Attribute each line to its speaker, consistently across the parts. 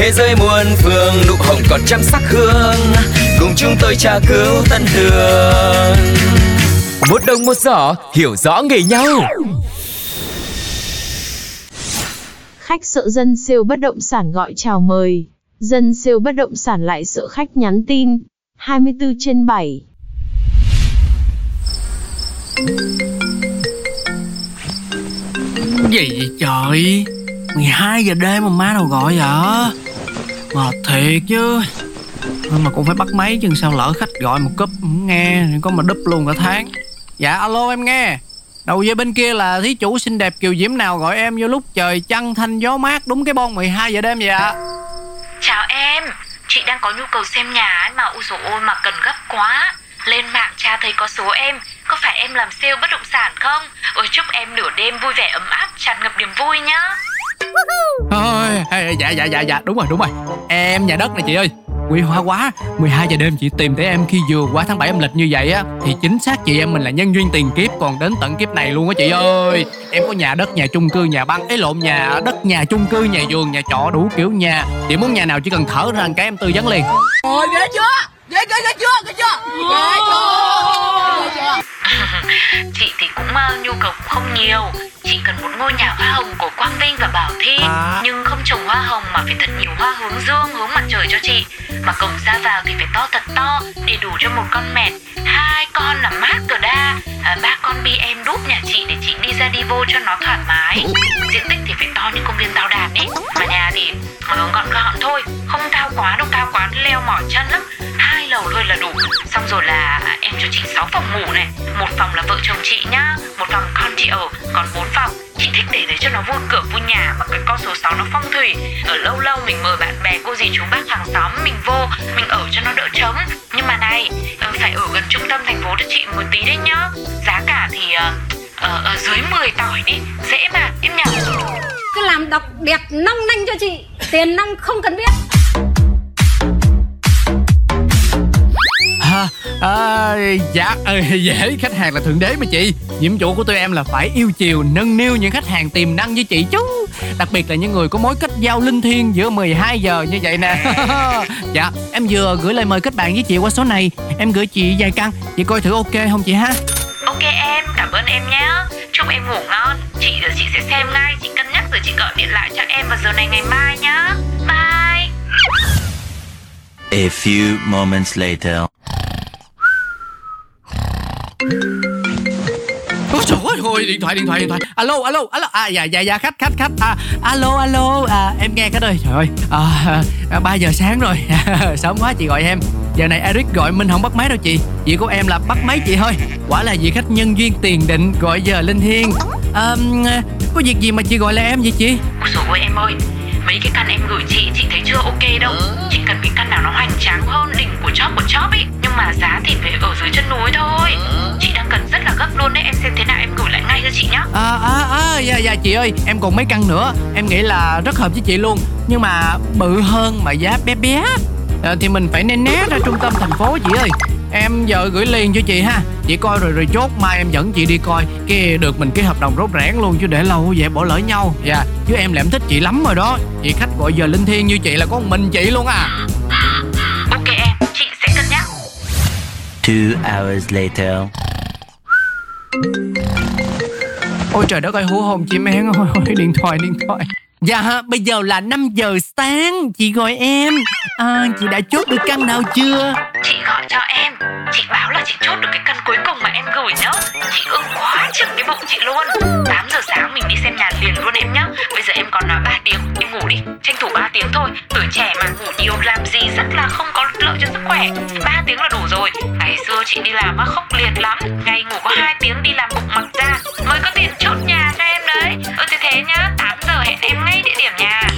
Speaker 1: Thế giới muôn phương nụ hồng còn trăm sắc hương Cùng chúng tôi tra cứu tân đường Một đồng một giỏ hiểu rõ nghề nhau
Speaker 2: Khách sợ dân siêu bất động sản gọi chào mời. Dân siêu bất động sản lại sợ khách nhắn tin. 24 trên 7.
Speaker 3: Gì vậy trời 12 giờ đêm mà má đâu gọi vậy Mệt thiệt chứ. Nhưng mà cũng phải bắt máy chứ sao lỡ khách gọi một cúp không nghe thì có mà đúp luôn cả tháng. Dạ alo em nghe. Đầu dây bên kia là thí chủ xinh đẹp kiều diễm nào gọi em vô lúc trời trăng thanh gió mát đúng cái bon 12 giờ đêm vậy ạ?
Speaker 4: Chào em, chị đang có nhu cầu xem nhà ấy mà ui dồi ôi mà cần gấp quá. Lên mạng tra thấy có số em, có phải em làm sale bất động sản không? Ôi chúc em nửa đêm vui vẻ ấm áp, tràn ngập niềm vui nhá.
Speaker 3: Thôi, dạ dạ dạ dạ đúng rồi đúng rồi Em nhà đất này chị ơi Quý hóa quá 12 giờ đêm chị tìm tới em khi vừa qua tháng 7 âm lịch như vậy á Thì chính xác chị em mình là nhân duyên tiền kiếp Còn đến tận kiếp này luôn á chị ơi Em có nhà đất, nhà chung cư, nhà băng ấy lộn nhà đất, nhà chung cư, nhà vườn, nhà trọ đủ kiểu nhà Chị muốn nhà nào chỉ cần thở ra một cái em tư vấn liền
Speaker 5: Ôi ghê chưa? Ghê ghê ghê chưa? Ghê chưa? Ghê chưa?
Speaker 4: Chị thì cũng uh, nhu cầu không nhiều. Chị cần một ngôi nhà hoa hồng của Quang Vinh và Bảo Thi.
Speaker 3: À.
Speaker 4: Nhưng không trồng hoa hồng mà phải thật nhiều hoa hướng dương, hướng mặt trời cho chị. Mà cổng ra vào thì phải to thật to Để đủ cho một con mẹt Hai con là mát cờ đa. À, Ba con bi em đúp nhà chị để chị đi ra đi vô cho nó thoải mái. Diện tích thì phải to như công viên tao đàn ấy. Mà nhà thì gọn gọn thôi rồi là à, em cho chị 6 phòng ngủ này. Một phòng là vợ chồng chị nhá một phòng con chị ở còn bốn phòng. Chị thích để đấy cho nó vui cửa vui nhà mà cái con số 6 nó phong thủy. Ở lâu lâu mình mời bạn bè cô dì chú bác hàng xóm mình vô mình ở cho nó đỡ trống. Nhưng mà này ờ, phải ở gần trung tâm thành phố cho chị một tí đấy nhá. Giá cả thì ờ, ở dưới 10 tỏi đi dễ mà em nhỉ?
Speaker 5: Cứ làm đọc đẹp nong nanh cho chị Tiền nong không cần biết.
Speaker 3: À, Dạ ờ, dễ khách hàng là thượng đế mà chị. Nhiệm vụ của tụi em là phải yêu chiều Nâng niu những khách hàng tiềm năng với chị chứ. Đặc biệt là những người có mối kết giao linh thiêng Giữa 12 giờ như vậy nè. Dạ em vừa gửi lời mời kết bạn với chị qua số này. Em gửi chị vài căn. Chị coi thử ok không chị ha?
Speaker 4: Ok em, cảm ơn em nhé Chúc em ngủ ngon. Chị giờ chị sẽ xem ngay. Chị cân nhắc rồi chị gọi điện lại cho em vào giờ này ngày mai nhá. Bye.
Speaker 6: A few moments later.
Speaker 3: Ôi, điện thoại, điện thoại, điện thoại. Alo, alo, alo. À, dạ, dạ, dạ, khách, khách, khách. À, Alo, alo, à, em nghe cái ơi. Trời ơi, à, à, 3 giờ sáng rồi. Sớm quá chị gọi em. Giờ này Eric gọi Minh không bắt máy đâu chị. Việc của em là bắt máy chị thôi. Quả là vị khách nhân duyên tiền định Gọi giờ linh thiêng à, Có việc gì mà chị gọi là em vậy chị?
Speaker 4: Ôi ôi em ơi. Mấy cái căn em gửi chị, chị thấy chưa ok đâu. Chị cần cái căn nào nó hoành tráng hơn Đỉnh của chóp của chóp ấy Nhưng mà giá thì phải ở dưới chân núi thôi. Chị đang cần rất là gấp
Speaker 3: dạ, dạ chị ơi Em còn mấy căn nữa. Em nghĩ là rất hợp với chị luôn. Nhưng mà bự hơn mà giá bé bé. À, Thì mình phải né né ra trung tâm thành phố chị ơi. Em giờ gửi liền cho chị ha. Chị coi rồi rồi chốt mai em dẫn chị đi coi. Cái được mình ký hợp đồng rốt rẽn luôn Chứ để lâu vậy bỏ lỡ nhau. Dạ Chứ em là em thích chị lắm rồi đó. Chị khách gọi giờ linh thiêng như chị là có một mình chị luôn à.
Speaker 4: Ok em, chị sẽ cân nhắc.
Speaker 6: Two hours later.
Speaker 3: Ôi trời đất ơi hú hồn chim én ôi, ôi điện thoại điện thoại. Dạ ha, bây giờ là 5 giờ sáng Chị gọi em. À, Chị đã chốt được căn nào chưa?
Speaker 4: Chị gọi cho em. Chị báo là chị chốt được cái căn cuối cùng mà em gửi nhá. Chị ưng quá chừng cái bụng chị luôn. 8 giờ sáng mình đi xem nhà liền luôn em nhá. Bây giờ em còn là 3 tiếng Em ngủ đi. Tranh thủ 3 tiếng thôi. Tuổi trẻ mà ngủ nhiều làm gì rất là không có lợi cho sức khỏe. 3 tiếng là đủ rồi Tôi chị đi làm á, khốc liệt lắm. Ngày ngủ có hai tiếng đi làm bụng mặc ra Mới có tiền chốt nhà cho em đấy. Ừ thì thế nhá 8 giờ hẹn em ngay địa điểm nhà.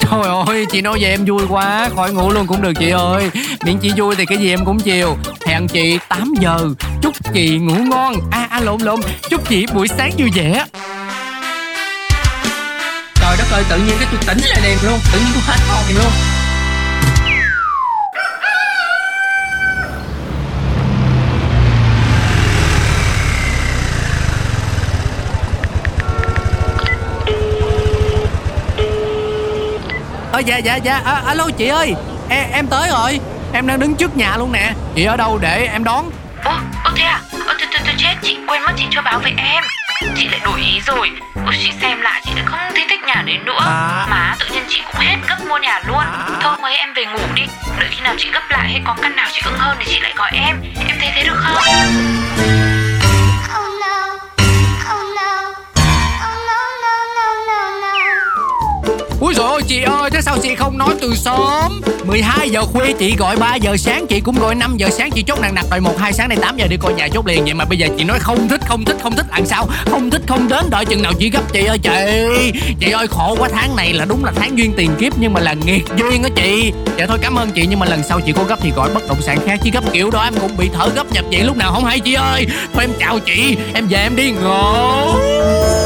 Speaker 3: Thôi ôi chị nói về em vui quá, Khỏi ngủ luôn cũng được chị ơi. Miễn chị vui thì cái gì em cũng chiều Hẹn chị 8 giờ. Chúc chị ngủ ngon. À à lộn lộn. Chúc chị buổi sáng vui vẻ.
Speaker 7: Trời đất ơi, tự nhiên cái tôi tỉnh lại liền luôn. Tự nhiên tôi hết hồn luôn.
Speaker 3: Ờ dạ dạ dạ. À, Alo chị ơi. Em, em tới rồi. Em đang đứng trước nhà luôn nè. Chị ở đâu để em đón?
Speaker 4: Ô, ô thế à? Ô, tôi, tôi, tôi chết, chị quên mất chị chưa báo với em. Chị lại đổi ý rồi. Ôi, chị xem lại. Chị lại không thấy thích nhà đấy nữa. Mà tự nhiên chị cũng hết gấp mua nhà luôn. Thôi mấy em về ngủ đi. Đợi khi nào chị gấp lại hay có căn nào chị ưng hơn thì chị lại gọi em. Em thấy thế được không?
Speaker 3: Úi dồi ôi, chị ơi, Thế sao chị không nói từ sớm? 12 giờ khuya chị gọi 3 giờ sáng, Chị cũng gọi 5 giờ sáng, chị chốt nặng nặc Rồi 1 2 sáng nay 8 giờ đi coi nhà chốt liền. Vậy mà bây giờ chị nói không thích không thích không thích, làm sao? Không thích, không đến, đợi chừng nào chị gấp chị ơi, chị. Chị ơi, khổ quá, tháng này là đúng là tháng duyên tiền kiếp, Nhưng mà là nghiệt duyên á chị. Dạ thôi, cảm ơn chị, nhưng mà lần sau chị có gấp thì gọi bất động sản khác, Chứ gấp kiểu đó em cũng bị thở gấp nhập chị lúc nào không hay chị ơi. Thôi em chào chị, Em về em đi ngủ.